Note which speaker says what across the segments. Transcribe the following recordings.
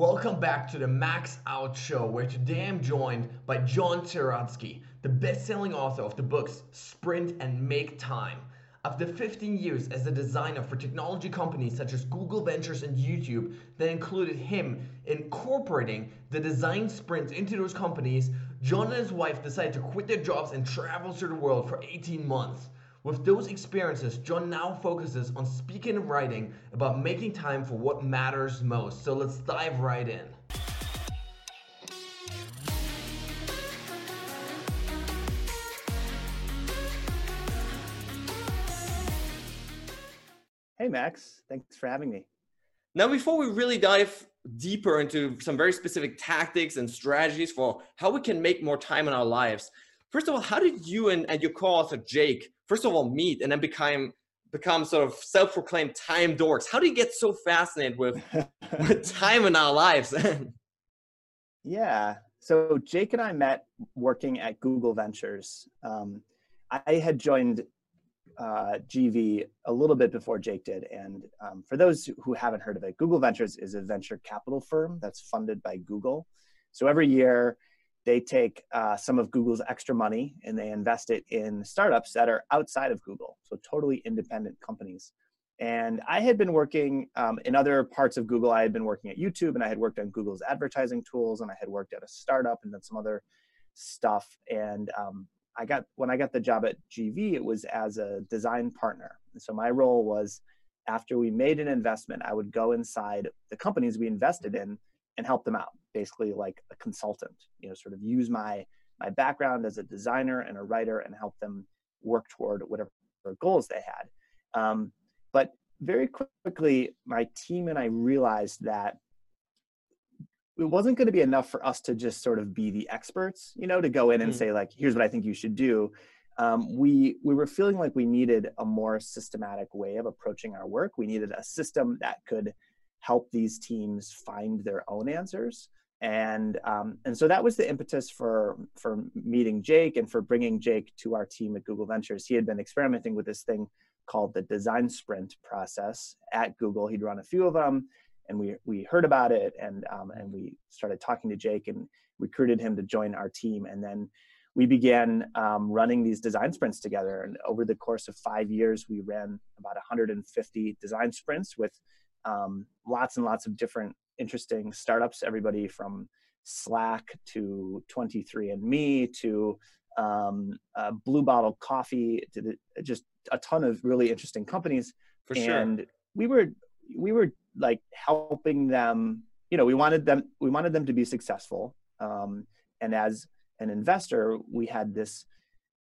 Speaker 1: Welcome back to the Max Out Show, where today I'm joined by John Zeratsky, the best-selling author of the books Sprint and Make Time. After 15 years as a designer for technology companies such as Google Ventures and YouTube, that included him incorporating the design sprints into those companies, John and his wife decided to quit their jobs and travel through the world for 18 months. With those experiences, John now focuses on speaking and writing about making time for what matters most. So let's dive right in.
Speaker 2: Hey, Max. Thanks for having me.
Speaker 1: Now, before we really dive deeper into some very specific tactics and strategies for how we can make more time in our lives, first of all, how did you and, and your co-author Jake first of all meet and then become become sort of self-proclaimed time dorks? How do you get so fascinated with, with time in our lives?
Speaker 2: yeah. So Jake and I met working at Google Ventures. Um, I had joined uh, GV a little bit before Jake did. And um, for those who haven't heard of it, Google Ventures is a venture capital firm that's funded by Google. So every year, they take uh, some of Google's extra money and they invest it in startups that are outside of Google, so totally independent companies. And I had been working um, in other parts of Google. I had been working at YouTube and I had worked on Google's advertising tools and I had worked at a startup and then some other stuff. And um, I got when I got the job at GV, it was as a design partner. And so my role was after we made an investment, I would go inside the companies we invested in and help them out basically like a consultant you know sort of use my my background as a designer and a writer and help them work toward whatever goals they had. Um, but very quickly my team and i realized that it wasn't going to be enough for us to just sort of be the experts you know to go in and mm-hmm. say like here's what i think you should do. Um, we we were feeling like we needed a more systematic way of approaching our work. We needed a system that could help these teams find their own answers and um, and so that was the impetus for for meeting Jake and for bringing Jake to our team at Google Ventures. He had been experimenting with this thing called the design sprint process at Google. He'd run a few of them, and we we heard about it, and um, and we started talking to Jake and recruited him to join our team, and then we began um, running these design sprints together. And over the course of five years, we ran about 150 design sprints with um, lots and lots of different interesting startups, everybody from Slack to 23andMe to um, uh, Blue Bottle Coffee to the, just a ton of really interesting companies.
Speaker 1: For sure.
Speaker 2: And we were we were like helping them. You know, we wanted them we wanted them to be successful. Um, and as an investor, we had this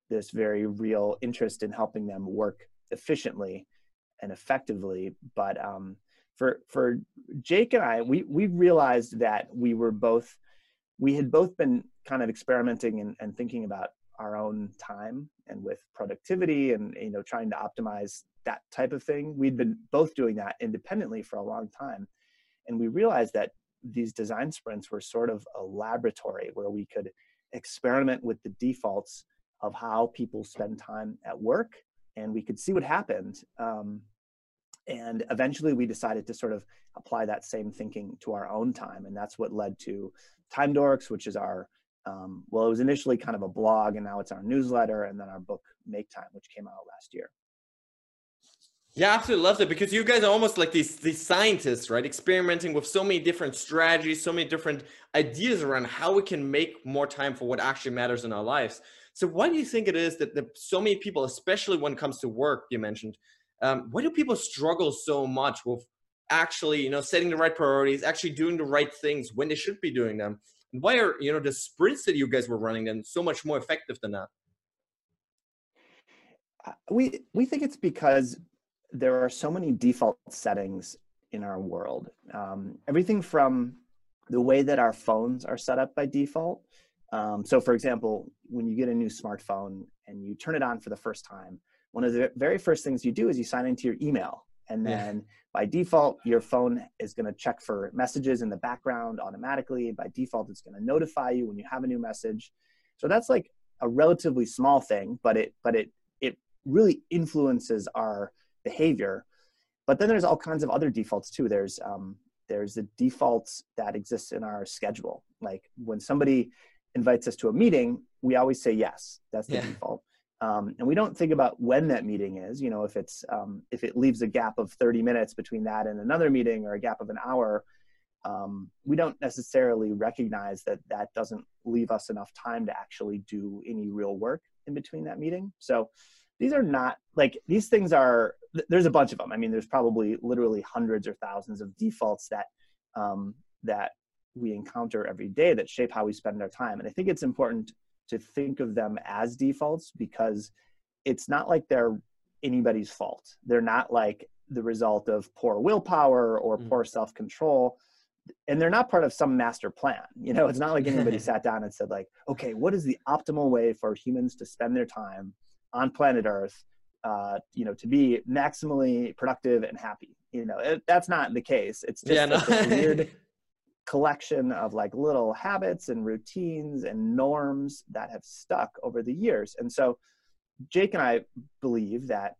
Speaker 2: this very real interest in helping them work efficiently and effectively. But um, for for Jake and I, we we realized that we were both we had both been kind of experimenting and, and thinking about our own time and with productivity and you know trying to optimize that type of thing. We'd been both doing that independently for a long time. And we realized that these design sprints were sort of a laboratory where we could experiment with the defaults of how people spend time at work and we could see what happened. Um, and eventually we decided to sort of apply that same thinking to our own time and that's what led to time dorks which is our um, well it was initially kind of a blog and now it's our newsletter and then our book make time which came out last year
Speaker 1: yeah, absolutely love it because you guys are almost like these these scientists, right? Experimenting with so many different strategies, so many different ideas around how we can make more time for what actually matters in our lives. So, why do you think it is that the, so many people, especially when it comes to work, you mentioned, um, why do people struggle so much with actually you know setting the right priorities actually doing the right things when they should be doing them? And why are you know the sprints that you guys were running then so much more effective than that?
Speaker 2: Uh, we we think it's because there are so many default settings in our world. Um, everything from the way that our phones are set up by default. Um, so for example when you get a new smartphone and you turn it on for the first time one of the very first things you do is you sign into your email. And then yeah. by default, your phone is going to check for messages in the background automatically. By default, it's going to notify you when you have a new message. So that's like a relatively small thing, but it but it it really influences our behavior. But then there's all kinds of other defaults too. There's um, there's the defaults that exist in our schedule. Like when somebody invites us to a meeting, we always say yes. That's the yeah. default. Um, and we don't think about when that meeting is. You know, if it's um, if it leaves a gap of 30 minutes between that and another meeting, or a gap of an hour, um, we don't necessarily recognize that that doesn't leave us enough time to actually do any real work in between that meeting. So these are not like these things are. There's a bunch of them. I mean, there's probably literally hundreds or thousands of defaults that um, that we encounter every day that shape how we spend our time. And I think it's important to think of them as defaults because it's not like they're anybody's fault. They're not like the result of poor willpower or mm. poor self control. And they're not part of some master plan. You know, it's not like anybody sat down and said, like, okay, what is the optimal way for humans to spend their time on planet Earth, uh, you know, to be maximally productive and happy? You know, it, that's not the case. It's just
Speaker 1: yeah, no.
Speaker 2: weird collection of like little habits and routines and norms that have stuck over the years. And so Jake and I believe that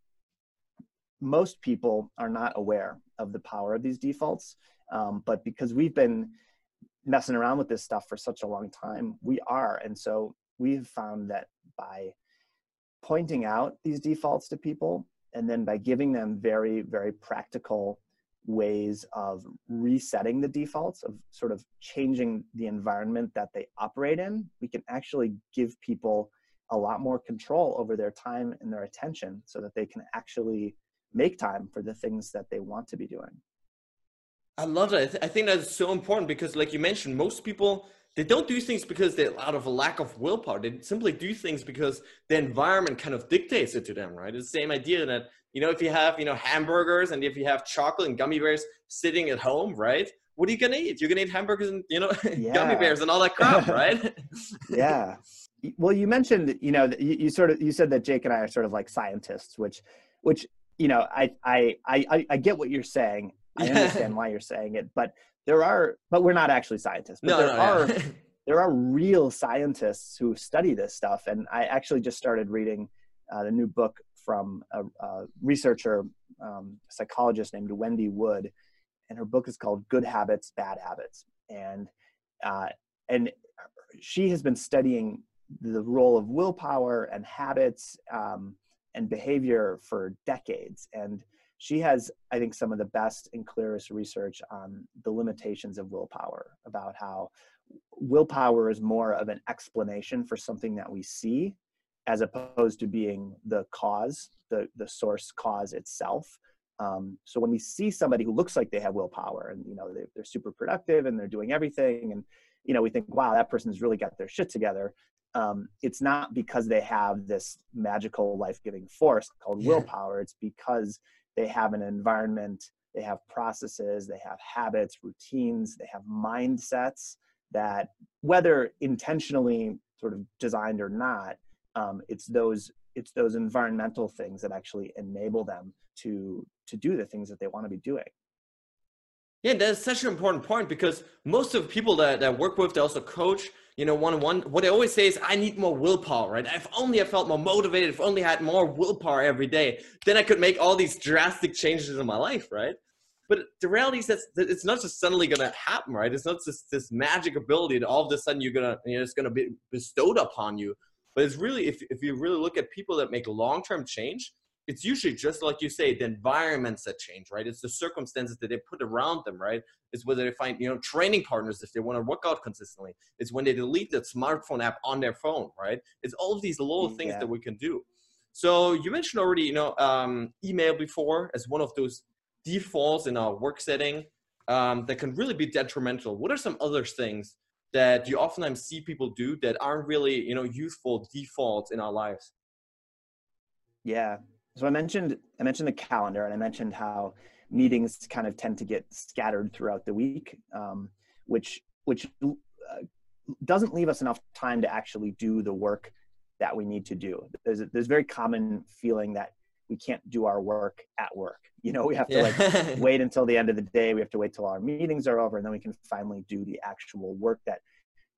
Speaker 2: most people are not aware of the power of these defaults. Um, but because we've been messing around with this stuff for such a long time, we are. And so we've found that by pointing out these defaults to people and then by giving them very, very practical ways of resetting the defaults of sort of changing the environment that they operate in we can actually give people a lot more control over their time and their attention so that they can actually make time for the things that they want to be doing.
Speaker 1: I love that. I think that's so important because like you mentioned most people they don't do things because they're out of a lack of willpower. They simply do things because the environment kind of dictates it to them right? It's the same idea that you know, if you have, you know, hamburgers and if you have chocolate and gummy bears sitting at home, right? What are you gonna eat? You're gonna eat hamburgers and you know, yeah. gummy bears and all that crap, right?
Speaker 2: yeah. Well, you mentioned, you know, you, you sort of you said that Jake and I are sort of like scientists, which, which, you know, I I I I get what you're saying. I understand why you're saying it, but there are, but we're not actually scientists. But
Speaker 1: no,
Speaker 2: there
Speaker 1: no,
Speaker 2: are.
Speaker 1: Yeah.
Speaker 2: there are real scientists who study this stuff, and I actually just started reading uh, the new book from a, a researcher, um, psychologist named Wendy Wood, and her book is called Good Habits, Bad Habits, and uh, and she has been studying the role of willpower and habits um, and behavior for decades, and she has, I think, some of the best and clearest research on the limitations of willpower, about how willpower is more of an explanation for something that we see as opposed to being the cause, the, the source cause itself. Um, so when we see somebody who looks like they have willpower and you know they're, they're super productive and they're doing everything and you know we think wow that person's really got their shit together um, it's not because they have this magical life-giving force called yeah. willpower it's because they have an environment they have processes they have habits routines they have mindsets that whether intentionally sort of designed or not um, it's those it's those environmental things that actually enable them to to do the things that they want to be doing.
Speaker 1: Yeah that's such an important point because most of the people that, that work with they also coach you know one-on-one what they always say is i need more willpower right? If only i felt more motivated if only i had more willpower every day then i could make all these drastic changes in my life right? But the reality is that it's not just suddenly going to happen right? It's not just this magic ability that all of a sudden you're to you know it's to be bestowed upon you but it's really, if, if you really look at people that make long term change, it's usually just like you say, the environments that change, right? It's the circumstances that they put around them, right? It's whether they find, you know, training partners if they want to work out consistently. It's when they delete that smartphone app on their phone, right? It's all of these little things yeah. that we can do. So you mentioned already, you know, um, email before as one of those defaults in our work setting um, that can really be detrimental. What are some other things that you oftentimes see people do that aren't really you know useful defaults in our lives.
Speaker 2: Yeah. So i mentioned i mentioned the calendar and i mentioned how meetings kind of tend to get scattered throughout the week um, which which uh, doesn't leave us enough time to actually do the work that we need to do. There's a, there's very common feeling that we can't do our work at work. You know we have to yeah. like wait until the end of the day. We have to wait till our meetings are over and then we can finally do the actual work that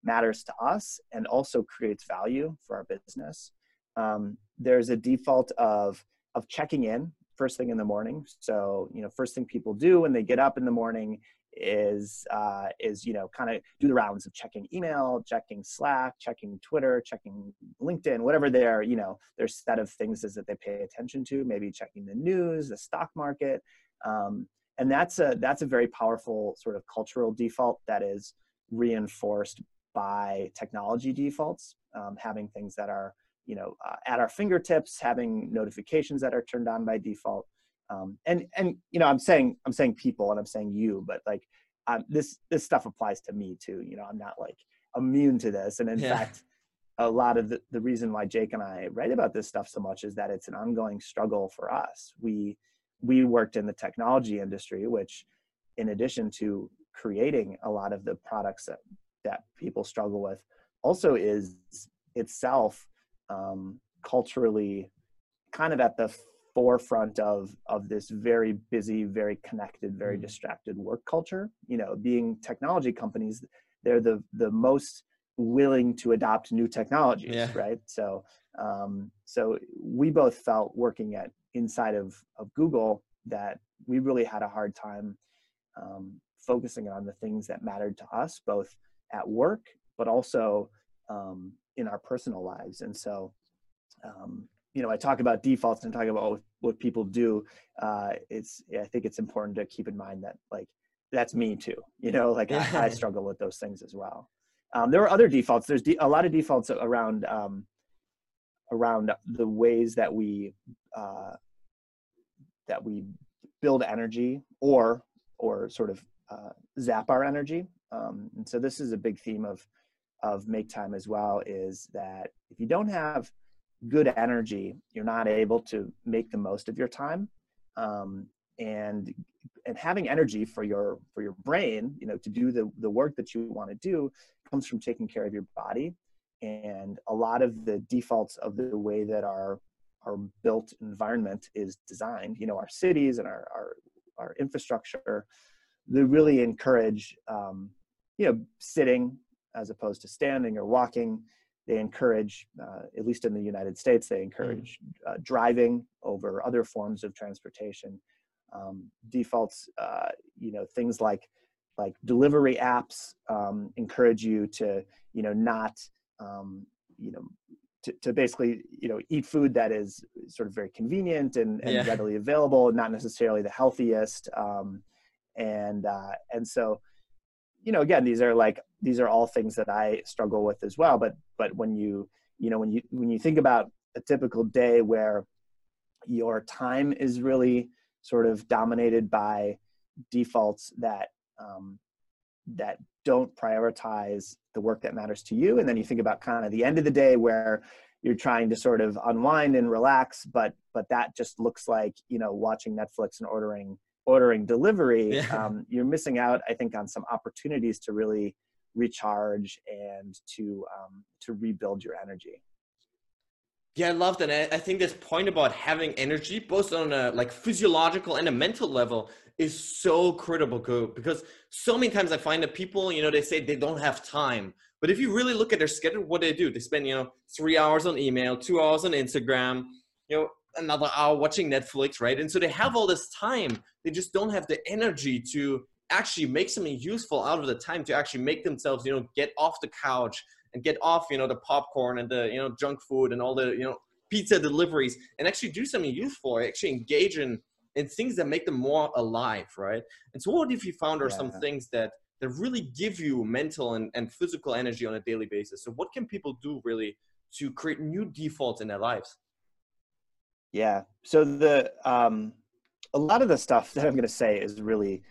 Speaker 2: matters to us and also creates value for our business. Um, there's a default of of checking in first thing in the morning. So you know first thing people do when they get up in the morning is uh, is you know kind of do the rounds of checking email, checking Slack, checking Twitter, checking LinkedIn, whatever their you know their set of things is that they pay attention to. Maybe checking the news, the stock market, um, and that's a that's a very powerful sort of cultural default that is reinforced by technology defaults, um, having things that are you know uh, at our fingertips, having notifications that are turned on by default um, and and you know i'm saying i'm saying people and i'm saying you but like um, this this stuff applies to me too you know i'm not like immune to this and in yeah. fact a lot of the, the reason why jake and i write about this stuff so much is that it's an ongoing struggle for us we we worked in the technology industry which in addition to creating a lot of the products that that people struggle with also is itself um, culturally kind of at the forefront of of this very busy very connected very mm. distracted work culture you know being technology companies they're the the most willing to adopt new technologies yeah. right so um, so we both felt working at inside of of google that we really had a hard time um, focusing on the things that mattered to us both at work but also um, in our personal lives and so um, you know, I talk about defaults and talk about what, what people do. Uh, it's, I think it's important to keep in mind that like, that's me too, you know, like I, I, struggle with those things as well. Um, there are other defaults. There's de- a lot of defaults around, um, around the ways that we, uh, that we build energy or, or sort of uh, zap our energy. Um, and so this is a big theme of, of make time as well is that if you don't have good energy, you're not able to make the most of your time. Um, and and having energy for your for your brain, you know, to do the the work that you want to do, comes from taking care of your body. And a lot of the defaults of the way that our our built environment is designed, you know, our cities and our our, our infrastructure, they really encourage, um, you know, sitting as opposed to standing or walking they encourage, uh, at least in the United States, they encourage uh, driving over other forms of transportation. Um, defaults, uh, you know, things like like delivery apps um, encourage you to, you know, not, um, you know, to, to basically, you know, eat food that is sort of very convenient and, and yeah. readily available, not necessarily the healthiest. Um, and uh, and so you know again these are like these are all things that i struggle with as well but but when you you know when you when you think about a typical day where your time is really sort of dominated by defaults that um, that don't prioritize the work that matters to you and then you think about kind of the end of the day where you're trying to sort of unwind and relax but but that just looks like you know watching netflix and ordering ordering delivery, yeah. um, you're missing out, I think, on some opportunities to really recharge and to um, to rebuild your energy.
Speaker 1: Yeah, I love that. I think this point about having energy, both on a like physiological and a mental level, is so critical because so many times I find that people, you know, they say they don't have time. But if you really look at their schedule, what they do, they spend, you know, three hours on email, two hours on Instagram, you know, another hour watching Netflix, right? And so they have all this time. They just don't have the energy to actually make something useful out of the time to actually make themselves, you know, get off the couch and get off, you know, the popcorn and the, you know, junk food and all the, you know, pizza deliveries and actually do something useful or actually engage in in things that make them more alive, right? And so what if you found are yeah. some things that that really give you mental and, and physical energy on a daily basis? So what can people do really to create new defaults in their lives?
Speaker 2: Yeah. So the um, a lot of the stuff that I'm going to say is really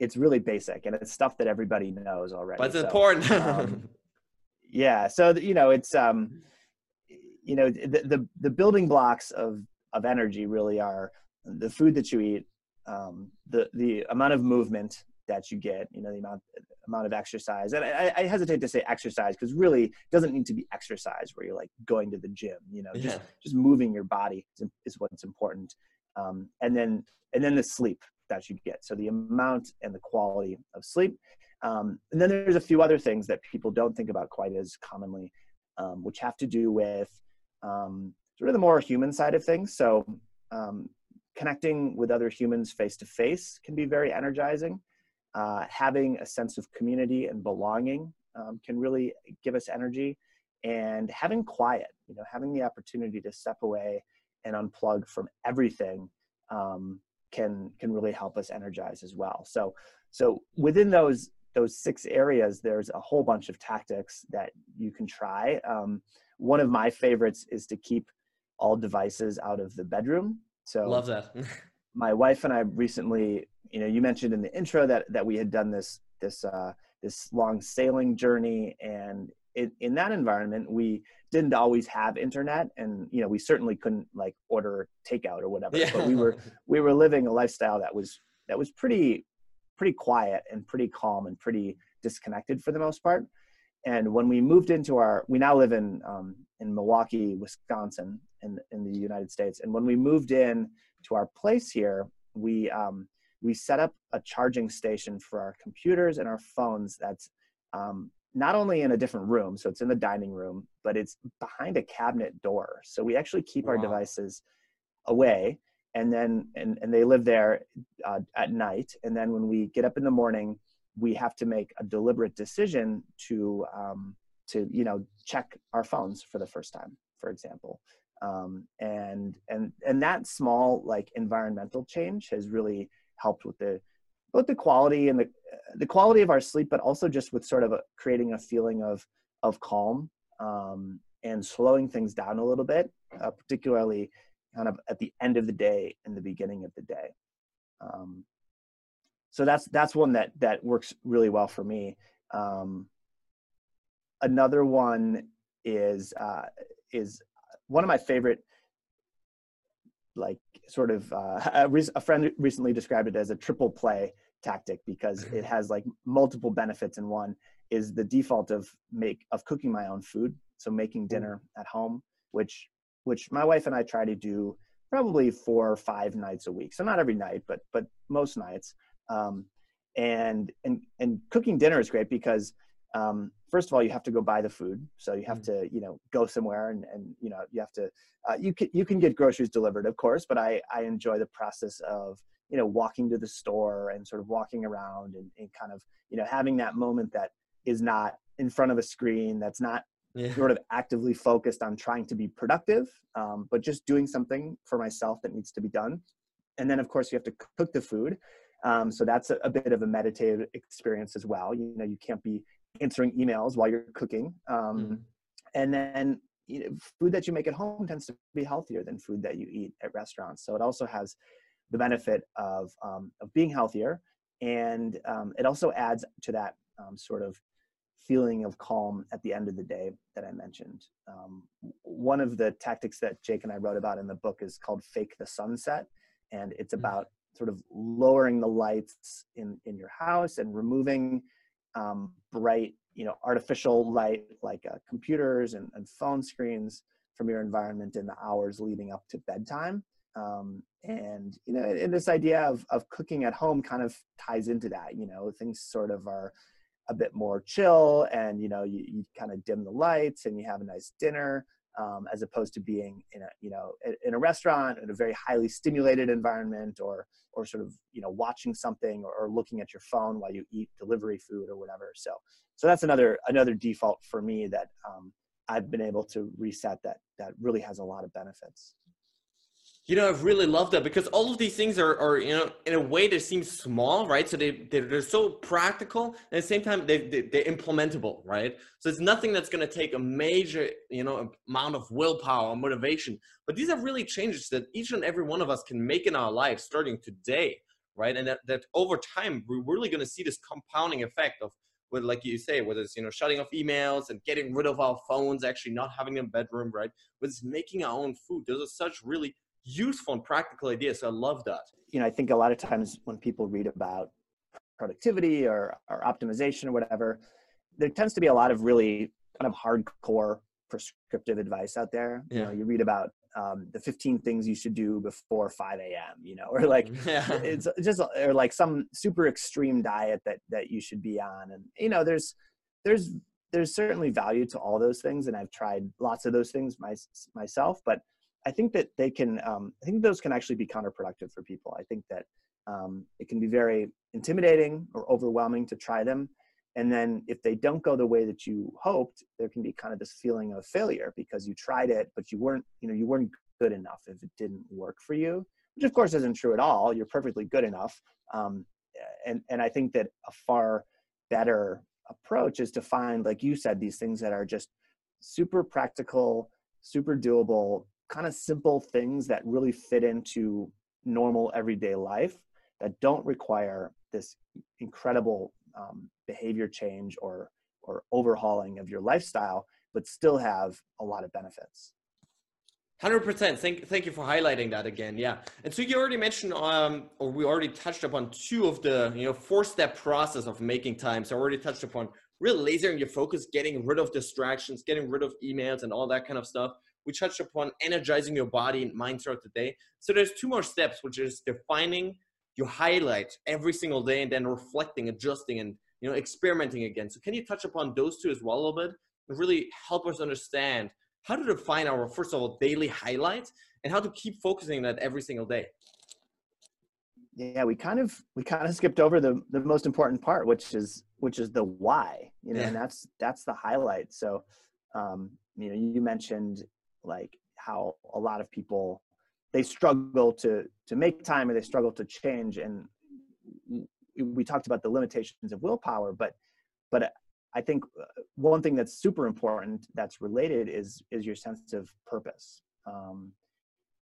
Speaker 2: it's really basic and it's stuff that everybody knows already.
Speaker 1: But it's so, important. um,
Speaker 2: yeah. So you know, it's um, you know, the, the the building blocks of of energy really are the food that you eat, um, the the amount of movement that you get, you know, the amount amount of exercise. And I, I hesitate to say exercise because really it doesn't need to be exercise where you're like going to the gym. You know, yeah. just just moving your body is, is what's important. Um, and then and then the sleep that you get. So the amount and the quality of sleep. Um, and then there's a few other things that people don't think about quite as commonly, um, which have to do with um, sort of the more human side of things. So um, connecting with other humans face to face can be very energizing uh, having a sense of community and belonging um, can really give us energy and having quiet you know having the opportunity to step away and unplug from everything um, can can really help us energize as well. So so within those those six areas there's a whole bunch of tactics that you can try. Um, one of my favorites is to keep all devices out of the bedroom. So
Speaker 1: love that.
Speaker 2: my wife and i recently you know you mentioned in the intro that that we had done this this uh this long sailing journey. And it, in that environment we didn't always have internet and you know we certainly couldn't like order takeout or whatever yeah. but we were we were living a lifestyle that was that was pretty pretty quiet and pretty calm and pretty disconnected for the most part and when we moved into our we now live in um, in milwaukee wisconsin in, in the united states and when we moved in to our place here we um, we set up a charging station for our computers and our phones that's um, not only in a different room, so it's in the dining room, but it's behind a cabinet door. So we actually keep wow. our devices away and then and, and they live there uh, at night and then when we get up in the morning we have to make a deliberate decision to um, to you know check our phones for the first time for example um, and and and that small like environmental change has really helped with the both the quality and the the quality of our sleep, but also just with sort of a, creating a feeling of of calm um, and slowing things down a little bit, uh, particularly kind of at the end of the day and the beginning of the day. Um, so that's that's one that that works really well for me. Um, another one is uh, is one of my favorite like sort of uh, a, a, friend recently described it as a triple play tactic because it has like multiple benefits in one is the default of make of cooking my own food so making dinner at home which which my wife and i try to do probably four or five nights a week. So not every night but but most nights. Um, and and and cooking dinner is great because um, first of all you have to go buy the food. So you have mm. to you know go somewhere and and you know you have to uh, you can you can get groceries delivered of course but i i enjoy the process of you know walking to the store and sort of walking around and, and kind of you know having that moment that is not in front of a screen that's not yeah. sort of actively focused on trying to be productive um, but just doing something for myself that needs to be done and then of course you have to cook the food um, so that's a, a, bit of a meditative experience as well you know you can't be answering emails while you're cooking. Um, mm-hmm. And then you know, food that you make at home tends to be healthier than food that you eat at restaurants. So it also has the benefit of, um, of being healthier. And um, it also adds to that um, sort of feeling of calm at the end of the day that I mentioned. Um, one of the tactics that Jake and I wrote about in the book is called Fake the Sunset. And it's mm-hmm. about sort of lowering the lights in, in your house and removing um, bright, you know, artificial light like uh, computers and, and, phone screens from your environment in the hours leading up to bedtime. Um, and you know, and this idea of of cooking at home kind of ties into that. You know, things sort of are a bit more chill, and you know, you, you kind of dim the lights and you have a nice dinner. Um, as opposed to being in a you know in a restaurant in a very highly stimulated environment or or sort of you know watching something or, or, looking at your phone while you eat delivery food or whatever so so that's another another default for me that um, i've been able to reset that that really has a lot of benefits
Speaker 1: you know, I've really loved that because all of these things are, are you know, in a way they seem small, right? So they, they're, they're so practical. And at the same time, they, they, they're implementable, right? So it's nothing that's going to take a major, you know, amount of willpower or motivation. But these are really changes that each and every one of us can make in our lives starting today, right? And that, that over time, we're really going to see this compounding effect of with like you say, whether it's you know shutting off emails and getting rid of our phones, actually not having them bedroom, right? With making our own food. Those are such really useful and practical ideas. So I love that.
Speaker 2: You know, I think a lot of times when people read about productivity or, or optimization or whatever, there tends to be a lot of really kind of hardcore prescriptive advice out there. Yeah. You know, you read about um, the 15 things you should do before 5 a.m. You know, or like yeah. it's just or like some super extreme diet that that you should be on, and you know, there's there's there's certainly value to all those things, and I've tried lots of those things my, myself, but I think that they can. Um, I think those can actually be counterproductive for people. I think that um, it can be very intimidating or overwhelming to try them and then if they don't go the way that you hoped there can be kind of this feeling of failure because you tried it but you weren't you know you weren't good enough if it didn't work for you which of course isn't true at all you're perfectly good enough um, and and i think that a far better approach is to find like you said these things that are just super practical super doable kind of simple things that really fit into normal everyday life that don't require this incredible um, behavior change or or overhauling of your lifestyle, but still have a lot of benefits.
Speaker 1: Hundred percent. Thank thank you for highlighting that again. Yeah, and so you already mentioned, um, or we already touched upon two of the you know four step process of making time. So I already touched upon really lasering your focus, getting rid of distractions, getting rid of emails and all that kind of stuff. We touched upon energizing your body and mind throughout the day. So there's two more steps, which is defining your highlight every single day and then reflecting, adjusting, and you know experimenting again. So can you touch upon those two as well a little bit and really help us understand how to define our first of all daily highlight and how to keep focusing on that every single day?
Speaker 2: yeah we kind of we kind of skipped over the the most important part which is which is the why you know yeah. and that's that's the highlight so um you know you mentioned like how a lot of people they struggle to to make time or they struggle to change. And we talked about the limitations of willpower but but i think uh, one thing that's super important that's related is is your sense of purpose. Um,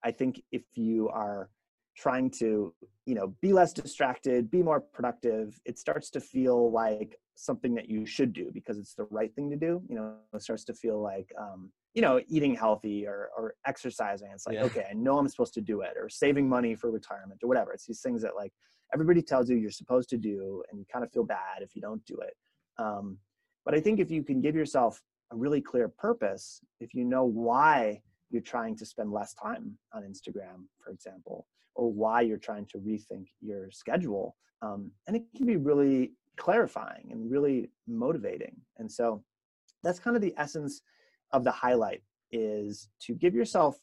Speaker 2: i think if you are trying to you know be less distracted be more productive it starts to feel like something that you should do because it's the right thing to do. You know it starts to feel like um, you know eating healthy or, or exercising it's like yeah. okay i know i'm supposed to do it or saving money for retirement or whatever. It's these things that like everybody tells you you're supposed to do and you kind of feel bad if you don't do it. Um, but i think if you can give yourself a really clear purpose if you know why you're trying to spend less time on instagram for example or why you're trying to rethink your schedule um, and it can be really clarifying and really motivating. And so that's kind of the essence of the highlight is to give yourself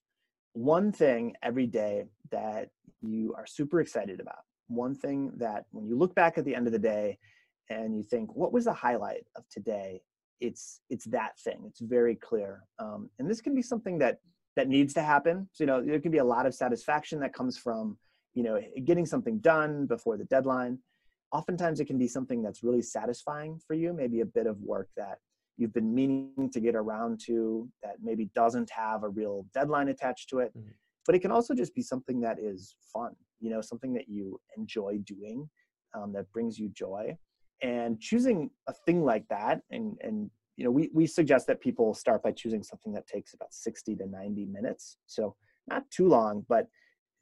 Speaker 2: one thing every day that you are super excited about. One thing that when you look back at the end of the day and you think, what was the highlight of today? It's it's that thing. It's very clear. Um, and this can be something that that needs to happen. So, you know, there can be a lot of satisfaction that comes from, you know, getting something done before the deadline. Oftentimes it can be something that's really satisfying for you, maybe a bit of work that you've been meaning to get around to that maybe doesn't have a real deadline attached to it. Mm-hmm. But it can also just be something that is fun, you know, something that you enjoy doing, um, that brings you joy. And choosing a thing like that, and and you know, we we suggest that people start by choosing something that takes about 60 to 90 minutes. So not too long, but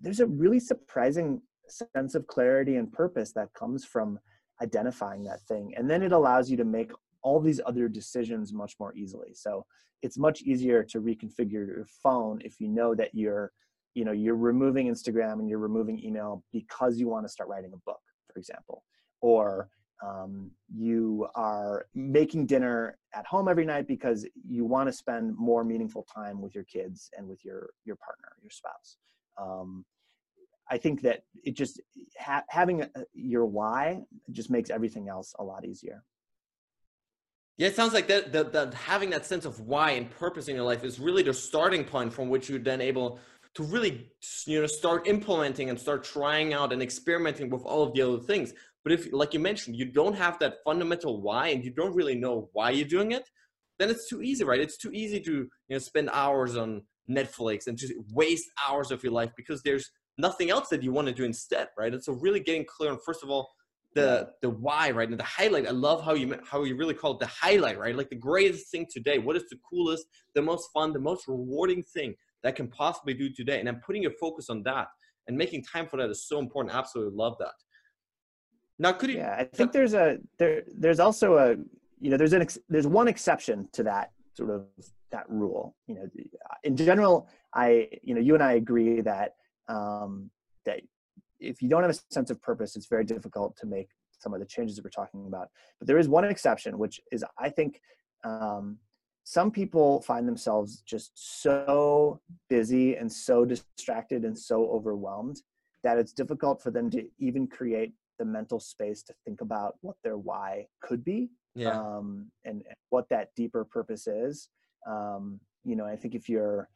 Speaker 2: there's a really surprising sense of clarity and purpose that comes from identifying that thing. And then it allows you to make all these other decisions much more easily. So it's much easier to reconfigure your phone if you know that you're, you know, you're removing Instagram and you're removing email because you want to start writing a book, for example, or um, you are making dinner at home every night because you want to spend more meaningful time with your kids and with your your partner, your spouse. Um, I think that it just ha- having a, your why just makes everything else a lot easier.
Speaker 1: Yeah, it sounds like that, that, that having that sense of why and purpose in your life is really the starting point from which you're then able to really you know start implementing and start trying out and experimenting with all of the other things. But if, like you mentioned, you don't have that fundamental why and you don't really know why you're doing it, then it's too easy, right? It's too easy to you know spend hours on Netflix and just waste hours of your life because there's nothing else that you want to do instead, right? And so really getting clear on first of all the the why right and the highlight. I love how you how you really call it the highlight right? Like the greatest thing today what is the coolest the most fun the most rewarding thing that can possibly do today? And i'm putting your focus on that and making time for that is so important. Absolutely love that. Now could you
Speaker 2: yeah i think there's a there there's also a you know there's an ex, there's one exception to that sort of that rule. You know in general i you know you and i agree that um that if you don't have a sense of purpose, it's very difficult to make some of the changes that we're talking about. But there is one exception, which is I think um, some people find themselves just so busy and so distracted and so overwhelmed that it's difficult for them to even create the mental space to think about what their why could be
Speaker 1: Yeah.
Speaker 2: um, and, and what that deeper purpose is. Um, you know, I think if you're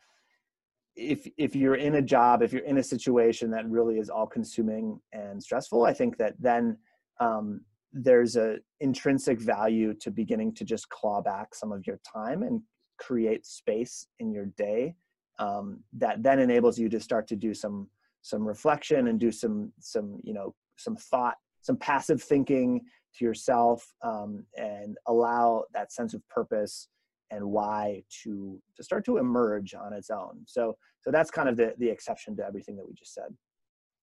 Speaker 2: if if you're in a job, if you're in a situation that really is all consuming and stressful, I think that then um, there's a intrinsic value to beginning to just claw back some of your time and create space in your day um, that then enables you to start to do some some reflection and do some some you know some thought some passive thinking to yourself um, and allow that sense of purpose and why to to start to emerge on its own so so that's kind of the the exception to everything that we just said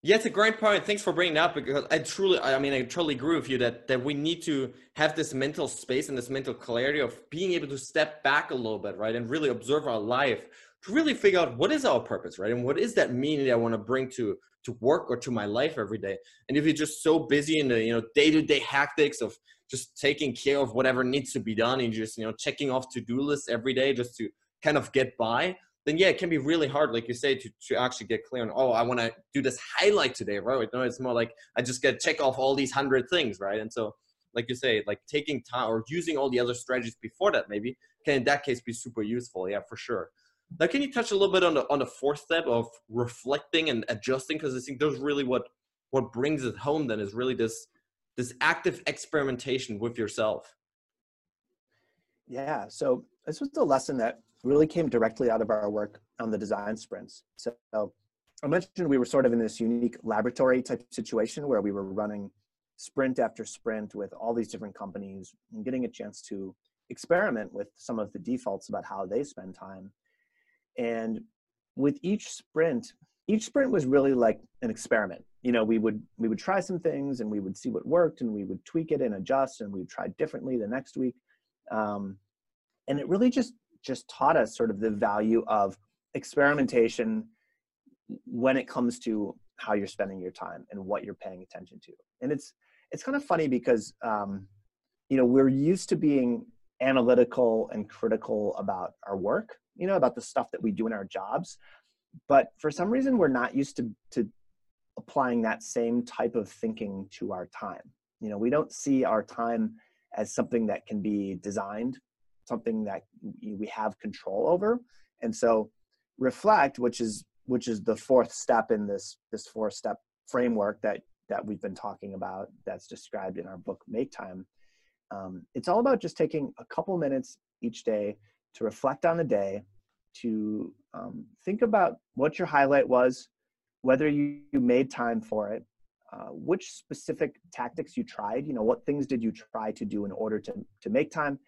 Speaker 1: Yeah, it's a great point. Thanks for bringing up because I truly, I mean, I totally agree with you that that we need to have this mental space and this mental clarity of being able to step back a little bit, right, and really observe our life to really figure out what is our purpose, right, and what is that meaning that I want to bring to to work or to my life every day. And if you're just so busy in the you know day to day hectics of just taking care of whatever needs to be done and just you know checking off to do lists every day just to kind of get by then yeah, it can be really hard, like you say, to, to actually get clear on, oh, I want to do this highlight today, right? No, it's more like I just get check off all these hundred things, right? And so, like you say, like taking time or using all the other strategies before that maybe can in that case be super useful. Yeah, for sure. Now, can you touch a little bit on the on the fourth step of reflecting and adjusting? Because I think those really what what brings it home. Then is really this this active experimentation with yourself.
Speaker 2: Yeah, so this was a lesson that really came directly out of our work on the design sprints. So I mentioned we were sort of in this unique laboratory type situation where we were running sprint after sprint with all these different companies and getting a chance to experiment with some of the defaults about how they spend time. And with each sprint, each sprint was really like an experiment. You know, we would we would try some things and we would see what worked and we would tweak it and adjust and we'd try differently the next week. Um, and it really just just taught us sort of the value of experimentation when it comes to how you're spending your time and what you're paying attention to. And it's it's kind of funny because um, you know we're used to being analytical and critical about our work, you know, about the stuff that we do in our jobs. But for some reason, we're not used to to applying that same type of thinking to our time. You know, we don't see our time as something that can be designed something that we have control over and so reflect which is which is the fourth step in this this four step framework that that we've been talking about that's described in our book make time um, it's all about just taking a couple minutes each day to reflect on the day to um, think about what your highlight was whether you, you made time for it uh, which specific tactics you tried you know what things did you try to do in order to to make time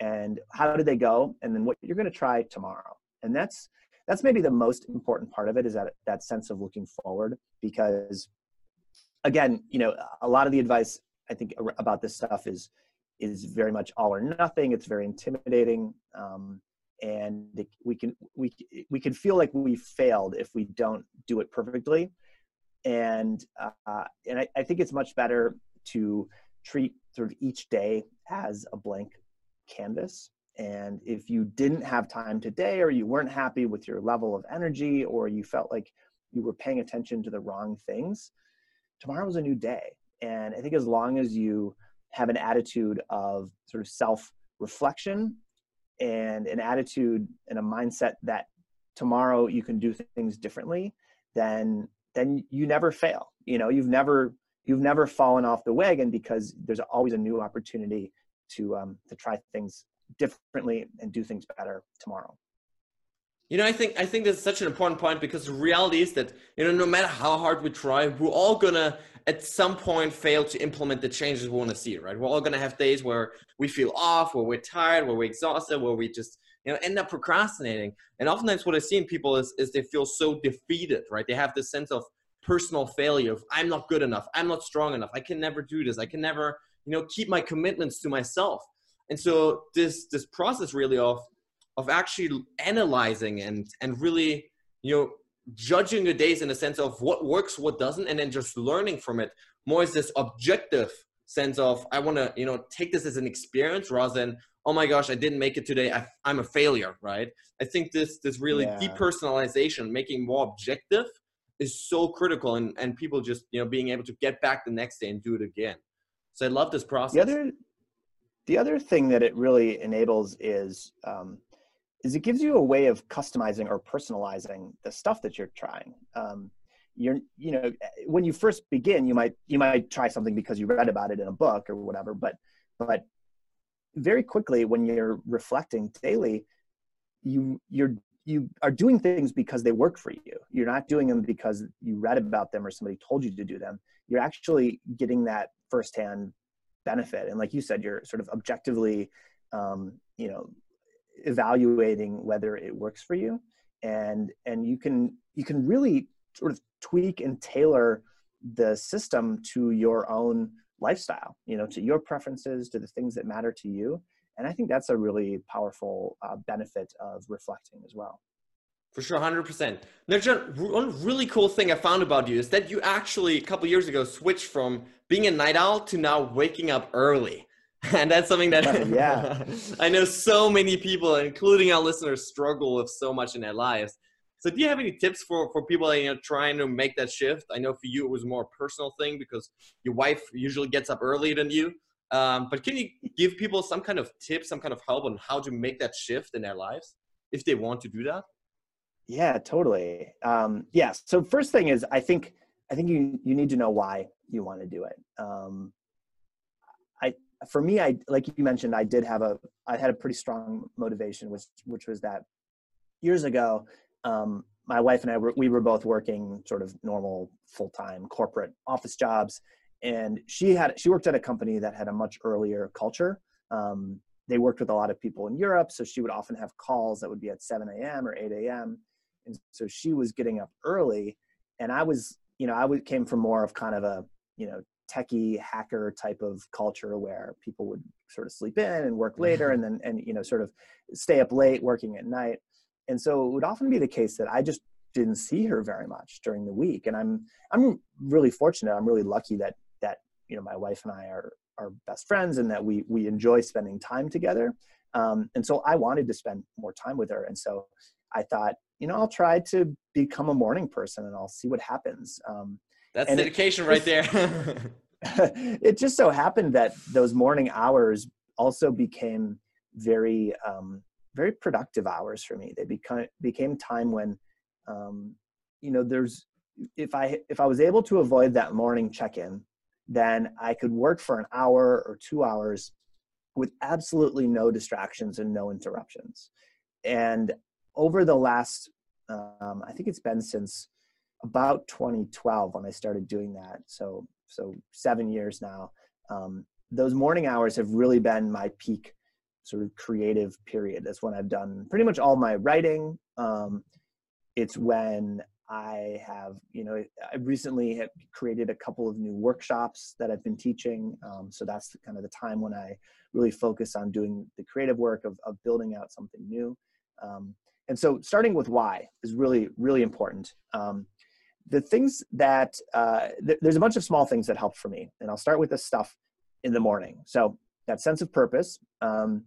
Speaker 2: and how did they go and then what you're going to try tomorrow. And that's that's maybe the most important part of it is that that sense of looking forward because again you know a lot of the advice i think about this stuff is is very much all or nothing. It's very intimidating. Um, and we can we we can feel like we failed if we don't do it perfectly and uh, and I, I think it's much better to treat sort of each day as a blank canvas. And if you didn't have time today, or you weren't happy with your level of energy, or you felt like you were paying attention to the wrong things, tomorrow's a new day. And I think as long as you have an attitude of sort of self reflection and an attitude and a mindset that tomorrow you can do things differently, then then you never fail. You know, you've never you've never fallen off the wagon because there's always a new opportunity to um, to try things differently and do things better tomorrow.
Speaker 1: You know, I think I think that's such an important point because the reality is that you know, no matter how hard we try, we're all gonna at some point fail to implement the changes we want to see. Right? We're all gonna have days where we feel off, where we're tired, where we're exhausted, where we just you know end up procrastinating. And oftentimes, what I see in people is is they feel so defeated. Right? They have this sense of personal failure of I'm not good enough, I'm not strong enough, I can never do this, I can never you know keep my commitments to myself and so this this process really of of actually analyzing and and really you know judging your days in the sense of what works what doesn't and then just learning from it. More is this objective sense of i want to you know take this as an experience rather than oh my gosh i didn't make it today I, am a failure right? I think this this really yeah. depersonalization making more objective is so critical and, and people just you know being able to get back the next day and do it again. So i love this process.
Speaker 2: The other the other thing that it really enables is um, is it gives you a way of customizing or personalizing the stuff that you're trying um, you're you know when you first begin you might you might try something because you read about it in a book or whatever but but very quickly when you're reflecting daily you you're you are doing things because they work for you. You're not doing them because you read about them or somebody told you to do them. You're actually getting that firsthand benefit. And like you said, you're sort of objectively, um, you know, evaluating whether it works for you, and and you can you can really sort of tweak and tailor the system to your own lifestyle. You know, to your preferences, to the things that matter to you. And i think that's a really powerful uh, benefit of reflecting as well.
Speaker 1: For sure 100% now john one really cool thing i found about you is that you actually a couple years ago switched from being a night owl to now waking up early and that's something that
Speaker 2: yeah
Speaker 1: i know so many people including our listeners struggle with so much in their lives so do you have any tips for, for people you know trying to make that shift i know for you it was more a personal thing because your wife usually gets up earlier than you um, but can you give people some kind of tip, some kind of help on how to make that shift in their lives if they want to do that?
Speaker 2: Yeah, totally. Um, yeah. So first thing is, I think I think you you need to know why you want to do it. Um, for me, I like you mentioned, I did have a I had a pretty strong motivation, which which was that years ago, um, my wife and I were we were both working sort of normal full time corporate office jobs, and she had she worked at a company that had a much earlier culture. Um, they worked with a lot of people in europe so she would often have calls that would be at 7 a.m or 8 a.m and so she was getting up early and i was you know i came from more of kind of a you know techie hacker type of culture where people would sort of sleep in and work later and then and you know sort of stay up late working at night. And so it would often be the case that i just didn't see her very much during the week. And i'm i'm really fortunate. I'm really lucky that that, you know my wife and I are are best friends and that we we enjoy spending time together. Um, and so I wanted to spend more time with her, and so I thought, you know, I'll try to become a morning person and I'll see what happens. Um,
Speaker 1: That's dedication it, right there.
Speaker 2: it just so happened that those morning hours also became very um, very productive hours for me. They become became time when um, you know there's if I if I was able to avoid that morning check-in then I could work for an hour or two hours with absolutely no distractions and no interruptions. And over the last, um, I think it's been since about 2012 when I started doing that. So, so seven years now. Um, those morning hours have really been my peak sort of creative period. That's when I've done pretty much all my writing. Um, it's when I have, you know, I recently have created a couple of new workshops that I've been teaching. Um, so that's kind of the time when I really focus on doing the creative work of, of building out something new. Um, and so starting with why is really, really important. Um, the things that, uh, th- there's a bunch of small things that help for me. And I'll start with the stuff in the morning. So that sense of purpose, um,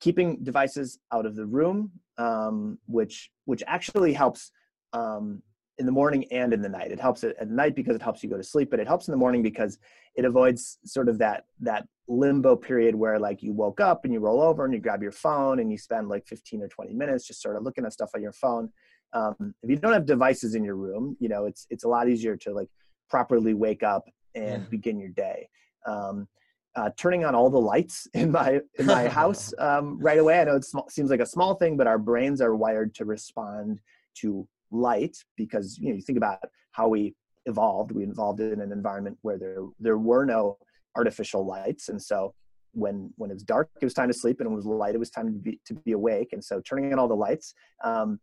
Speaker 2: keeping devices out of the room, um, which, which actually helps um, in the morning and in the night. It helps at night because it helps you go to sleep, but it helps in the morning because it avoids sort of that that limbo period where like you woke up and you roll over and you grab your phone and you spend like 15 or 20 minutes just sort of looking at stuff on your phone. Um, if you don't have devices in your room, you know it's it's a lot easier to like properly wake up and yeah. begin your day. Um, uh, turning on all the lights in my in my house um, right away. I know it seems like a small thing, but our brains are wired to respond to light because you know you think about how we evolved we evolved in an environment where there there were no artificial lights and so when when it was dark it was time to sleep and when it was light it was time to be to be awake and so turning on all the lights um,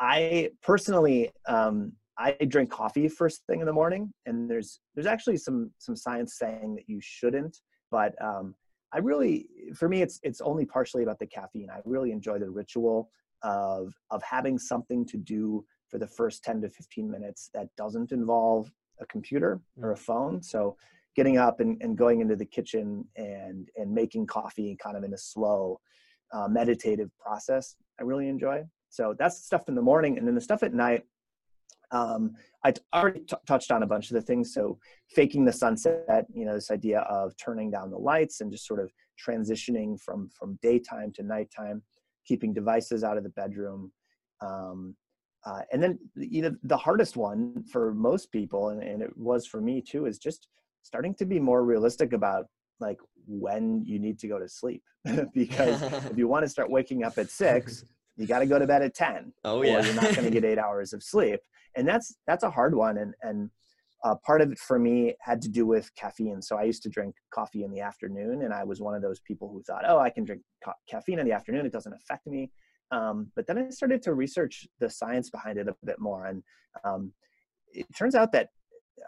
Speaker 2: i personally um, i drink coffee first thing in the morning and there's there's actually some some science saying that you shouldn't but um, i really for me it's it's only partially about the caffeine i really enjoy the ritual of of having something to do for the first 10 to 15 minutes that doesn't involve a computer or a phone. So getting up and, and going into the kitchen and, and making coffee kind of in a slow uh, meditative process, I really enjoy. So that's the stuff in the morning. And then the stuff at night, Um, I already t- touched on a bunch of the things. So faking the sunset, you know, this idea of turning down the lights and just sort of transitioning from from daytime to nighttime, keeping devices out of the bedroom. Um, uh, and then you know the hardest one for most people, and, and it was for me too, is just starting to be more realistic about like when you need to go to sleep because if you want to start waking up at six you got to go to bed at 10
Speaker 1: oh yeah.
Speaker 2: you're not going to get eight hours of sleep. And that's that's a hard one. And and uh, part of it for me had to do with caffeine. So i used to drink coffee in the afternoon and i was one of those people who thought oh i can drink ca- caffeine in the afternoon. It doesn't affect me. Um, but then i started to research the science behind it a bit more. And um, it turns out that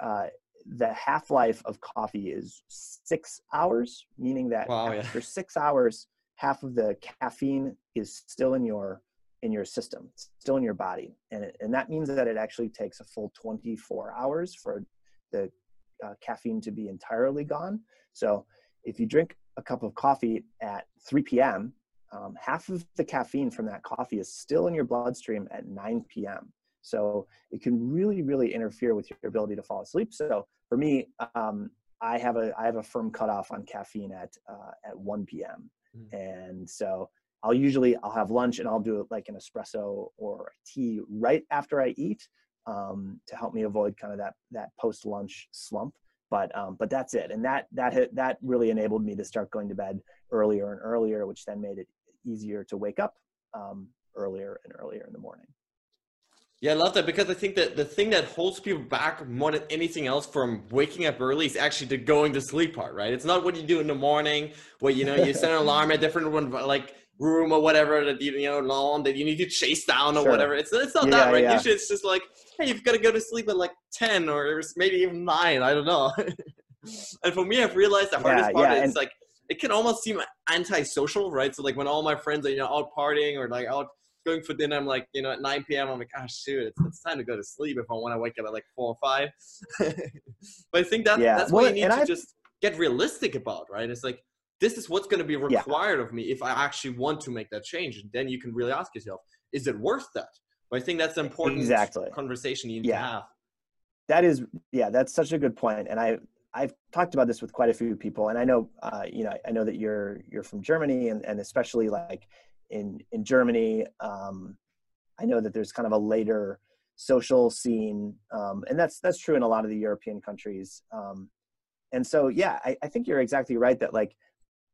Speaker 2: uh, the half life of coffee is six hours, meaning that wow, after yeah. six hours, half of the caffeine is still in your in your system, still in your body, and it, and that means that it actually takes a full 24 hours for the uh, caffeine to be entirely gone. So if you drink a cup of coffee at 3 p.m., um, half of the caffeine from that coffee is still in your bloodstream at 9 p.m. So it can really, really interfere with your ability to fall asleep. So for me, um, I have a I have a firm cutoff on caffeine at uh, at 1 p.m. Mm. And so I'll usually I'll have lunch and I'll do it like an espresso or a tea right after I eat um, to help me avoid kind of that that post lunch slump. But um, but that's it, and that that that really enabled me to start going to bed earlier and earlier, which then made it easier to wake up um, earlier and earlier in the morning.
Speaker 1: Yeah, I love that because I think that the thing that holds people back more than anything else from waking up early is actually the going to sleep part, right? It's not what you do in the morning, where you know you set an alarm at different one like room or whatever that you, you know lawn that you need to chase down or sure. whatever. It's it's not yeah, that right. Yeah. Usually it's just like hey, you've got to go to sleep at like ten or maybe even nine. I don't know. and for me, I've realized the hardest yeah, part is and- like it can almost seem antisocial, right? So like when all my friends are you know out partying or like out going for dinner. I'm like, you know, at 9 p.m. I'm like, ah, oh, shoot, it's, it's time to go to sleep if I want to wake up at like four or five. but I think that yeah. that's well, what you need to I... just get realistic about, right? It's like this is what's going to be required yeah. of me if I actually want to make that change. And then you can really ask yourself, is it worth that? But I think that's an important exactly. conversation you need yeah. to have.
Speaker 2: That is, yeah, that's such a good point. And I, I've talked about this with quite a few people, and I know, uh, you know, I know that you're you're from Germany, and and especially like in in Germany. Um, I know that there's kind of a later social scene, um, and that's that's true in a lot of the European countries. Um, and so, yeah, I, I, think you're exactly right that like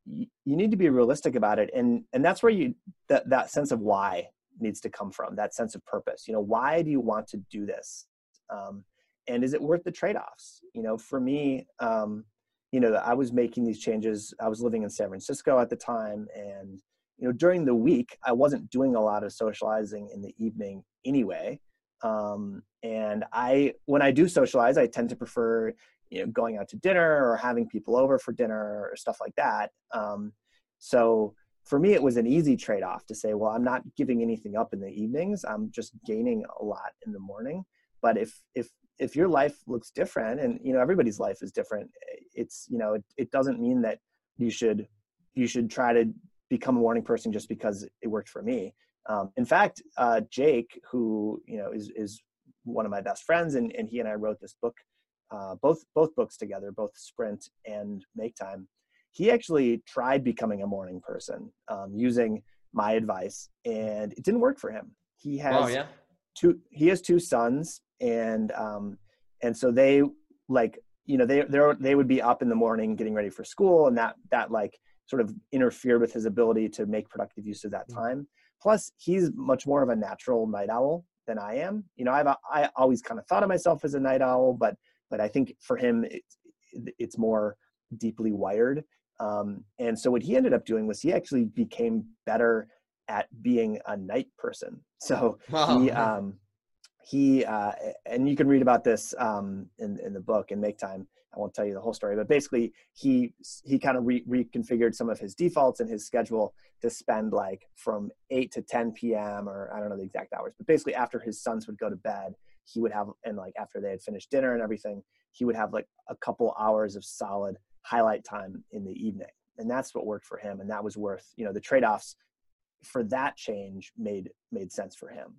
Speaker 2: y- you need to be realistic about it, and and that's where you that that sense of why needs to come from that sense of purpose. You know, why do you want to do this? Um, and is it worth the trade-offs? You know, for me, um, you know, I was making these changes. I was living in San Francisco at the time, and you know during the week i wasn't doing a lot of socializing in the evening anyway um, and i when i do socialize i tend to prefer you know going out to dinner or having people over for dinner or stuff like that um, so for me it was an easy trade-off to say well i'm not giving anything up in the evenings i'm just gaining a lot in the morning. But if if if your life looks different and you know everybody's life is different it's you know it, it doesn't mean that you should you should try to become a morning person just because it worked for me. Um, in fact, uh, Jake, who you know is is one of my best friends, and, and he and I wrote this book, uh, both both books together, both Sprint and Make Time. He actually tried becoming a morning person um, using my advice, and it didn't work for him. He has oh, yeah? two. He has two sons, and um, and so they like you know they they they would be up in the morning getting ready for school, and that that like sort of interfered with his ability to make productive use of that mm. time. Plus, he's much more of a natural night owl than I am. You know, I've I always kind of thought of myself as a night owl, but but I think for him it's it's more deeply wired. Um, and so what he ended up doing was he actually became better at being a night person. So wow. he um, he uh, and you can read about this um, in in the book and make time I won't tell you the whole story, but basically he he kind of re- reconfigured some of his defaults in his schedule to spend like from 8 to 10 p.m. or I don't know the exact hours, but basically after his sons would go to bed, he would have and like after they had finished dinner and everything, he would have like a couple hours of solid highlight time in the evening. And that's what worked for him and that was worth, you know, the trade-offs for that change made made sense for him.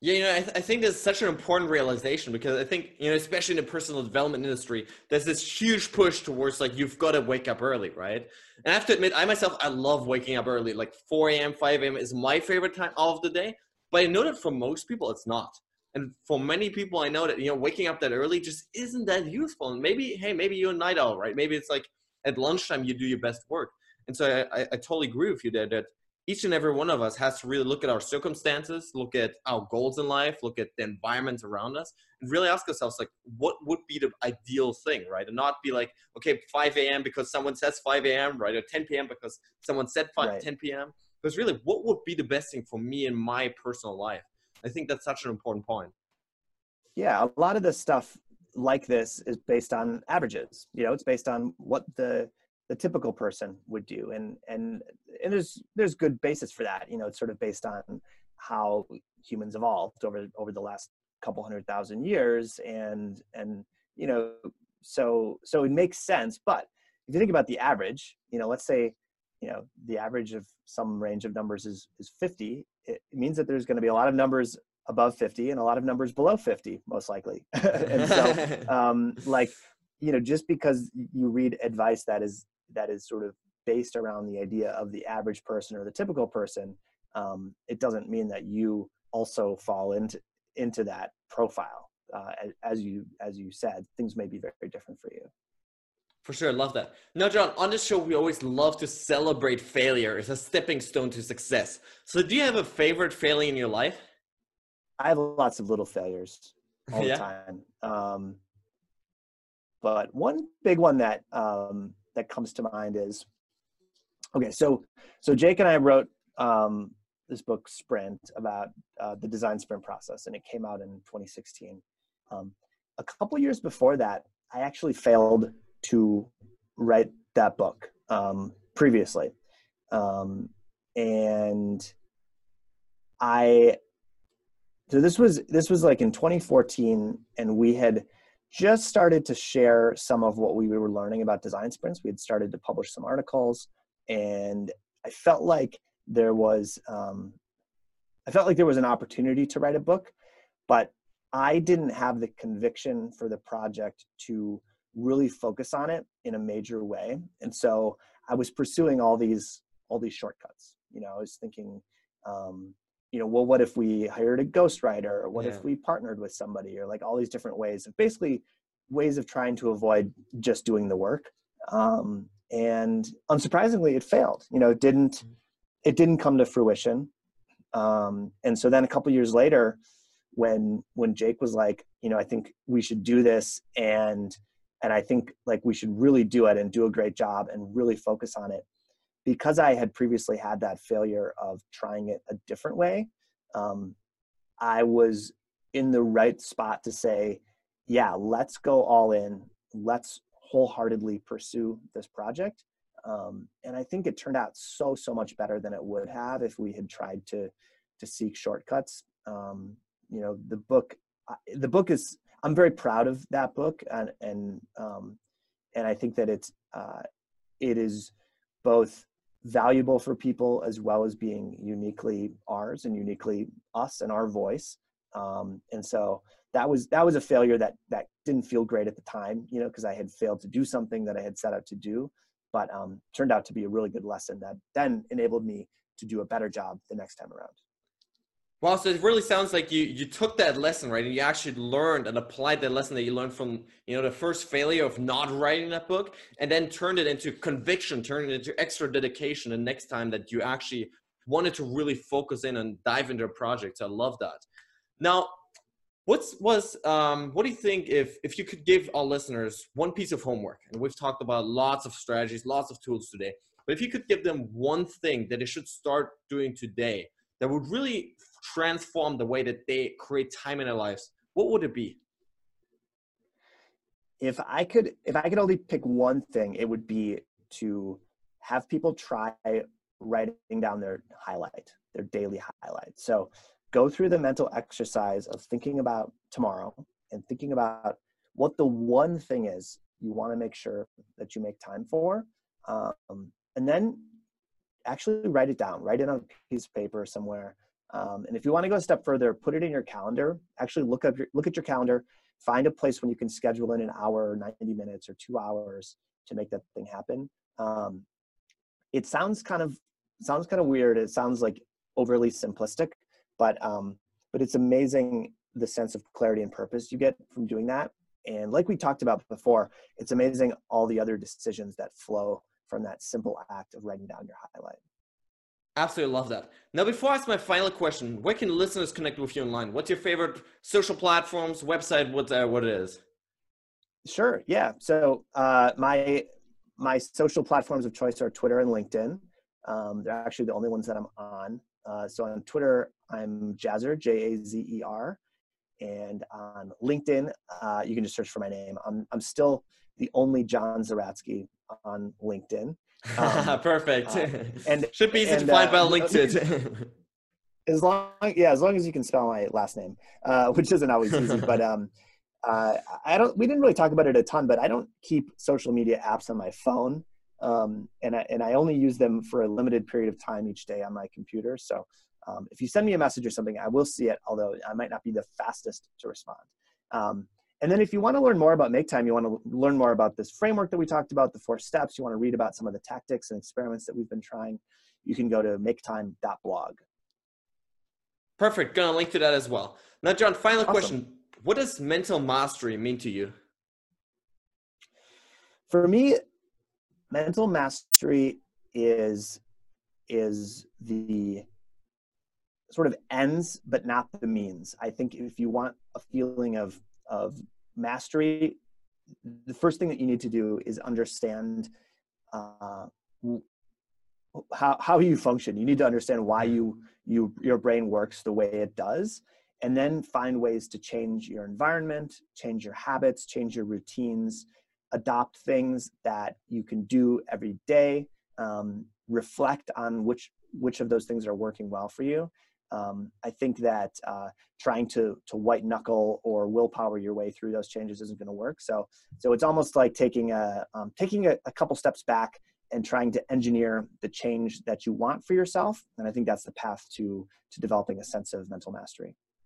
Speaker 1: Yeah, you know, I, th- I think that's such an important realization because I think, you know, especially in the personal development industry, there's this huge push towards like, you've got to wake up early, right? And I have to admit, I myself, I love waking up early. Like 4 a.m., 5 a.m. is my favorite time of the day. But I know that for most people, it's not. And for many people, I know that, you know, waking up that early just isn't that useful. And maybe, hey, maybe you're a night owl, right? Maybe it's like at lunchtime, you do your best work. And so I, I, I totally agree with you there that each and every one of us has to really look at our circumstances, look at our goals in life, look at the environment around us, and really ask ourselves, like, what would be the ideal thing, right? And not be like, okay, 5 a.m. because someone says 5 a.m., right? Or 10 p.m. because someone said 5, right. 10 p.m. Because really, what would be the best thing for me in my personal life? I think that's such an important point.
Speaker 2: Yeah, a lot of the stuff like this is based on averages. You know, it's based on what the the typical person would do and and and there's there's good basis for that you know it's sort of based on how humans evolved over over the last couple hundred thousand years and and you know so so it makes sense but if you think about the average you know let's say you know the average of some range of numbers is is 50 it means that there's going to be a lot of numbers above 50 and a lot of numbers below 50 most likely. And so um like you know just because you read advice that is that is sort of based around the idea of the average person or the typical person, um, it doesn't mean that you also fall into into that profile. Uh, as you as you said, things may be very, very different for you.
Speaker 1: For sure, love that. Now, John, on this show, we always love to celebrate failure as a stepping stone to success. So, do you have a favorite failure in your life?
Speaker 2: I have lots of little failures all yeah. the time. Um, but one big one that um, that comes to mind is okay so so jake and i wrote um, this book sprint about uh, the design sprint process and it came out in 2016 um, a couple years before that i actually failed to write that book um, previously. Um, and i so this was this was like in 2014 and we had just started to share some of what we were learning about design sprints. We had started to publish some articles, and I felt like there was um, I felt like there was an opportunity to write a book, but I didn't have the conviction for the project to really focus on it in a major way, and so I was pursuing all these all these shortcuts. You know, I was thinking, um, you know, well, what if we hired a ghostwriter? Or what yeah. if we partnered with somebody? Or like all these different ways of basically ways of trying to avoid just doing the work. Um, and unsurprisingly, it failed. You know, it didn't mm-hmm. it didn't come to fruition. Um, and so then a couple years later, when when Jake was like, you know, I think we should do this, and and I think like we should really do it and do a great job and really focus on it because I had previously had that failure of trying it a different way, um, I was in the right spot to say, yeah, let's go all in. Let's wholeheartedly pursue this project. Um, and I think it turned out so, so much better than it would have if we had tried to, to seek shortcuts. Um, you know, the book, the book is, I'm very proud of that book and, and, um, and I think that it's, uh, it is both valuable for people as well as being uniquely ours and uniquely us and our voice. Um, and so that was that was a failure that that didn't feel great at the time you know because i had failed to do something that i had set out to do. But um, turned out to be a really good lesson that then enabled me to do a better job the next time around
Speaker 1: Wow, so it really sounds like you you took that lesson, right? And you actually learned and applied that lesson that you learned from, you know, the first failure of not writing that book and then turned it into conviction, turned it into extra dedication the next time that you actually wanted to really focus in and dive into a project. I love that. Now, what's was um what do you think if if you could give our listeners one piece of homework? And we've talked about lots of strategies, lots of tools today. But if you could give them one thing that they should start doing today that would really transform the way that they create time in their lives, what would it be?
Speaker 2: If I could, if I could only pick one thing, it would be to have people try writing down their highlight, their daily highlight. So go through the mental exercise of thinking about tomorrow and thinking about what the one thing is you want to make sure that you make time for. Um, and then actually write it down, write it on a piece of paper somewhere Um, and if you want to go a step further, put it in your calendar. Actually, look up your, look at your calendar. Find a place when you can schedule in an hour, 90 minutes, or two hours to make that thing happen. Um, it sounds kind of sounds kind of weird. It sounds like overly simplistic, but um, but it's amazing the sense of clarity and purpose you get from doing that. And like we talked about before, it's amazing all the other decisions that flow from that simple act of writing down your highlight.
Speaker 1: Absolutely love that. Now, before I ask my final question, where can listeners connect with you online? What's your favorite social platforms, website, what uh, what it is?
Speaker 2: Sure. Yeah. So uh, my my social platforms of choice are Twitter and LinkedIn. Um, they're actually the only ones that I'm on. Uh, so on Twitter, I'm Jazer, J A Z E R, and on LinkedIn, uh, you can just search for my name. I'm I'm still the only John Zeratsky on LinkedIn.
Speaker 1: Um, Perfect. Uh,
Speaker 2: and
Speaker 1: should be easy
Speaker 2: and,
Speaker 1: to find by
Speaker 2: uh,
Speaker 1: LinkedIn.
Speaker 2: as long yeah, as long as you can spell my last name, uh, which isn't always easy. but um, uh, I don't. We didn't really talk about it a ton, but I don't keep social media apps on my phone, um, and I, and I only use them for a limited period of time each day on my computer. So um, if you send me a message or something, I will see it, although I might not be the fastest to respond. Um, and then if you want to learn more about Make Time, you want to learn more about this framework that we talked about, the four steps, you want to read about some of the tactics and experiments that we've been trying, you can go to maketime.blog.
Speaker 1: Perfect. Gonna link to that as well. Now, John, final awesome. question. What does mental mastery mean to you?
Speaker 2: For me, mental mastery is is the sort of ends but not the means. I think if you want a feeling of of mastery, the first thing that you need to do is understand uh, how how you function. You need to understand why you you your brain works the way it does, and then find ways to change your environment, change your habits, change your routines, adopt things that you can do every day. Um, reflect on which which of those things are working well for you um, I think that uh, trying to to white knuckle or willpower your way through those changes isn't going to work. So so it's almost like taking a um, taking a, a, couple steps back and trying to engineer the change that you want for yourself. And I think that's the path to to developing a sense of mental mastery.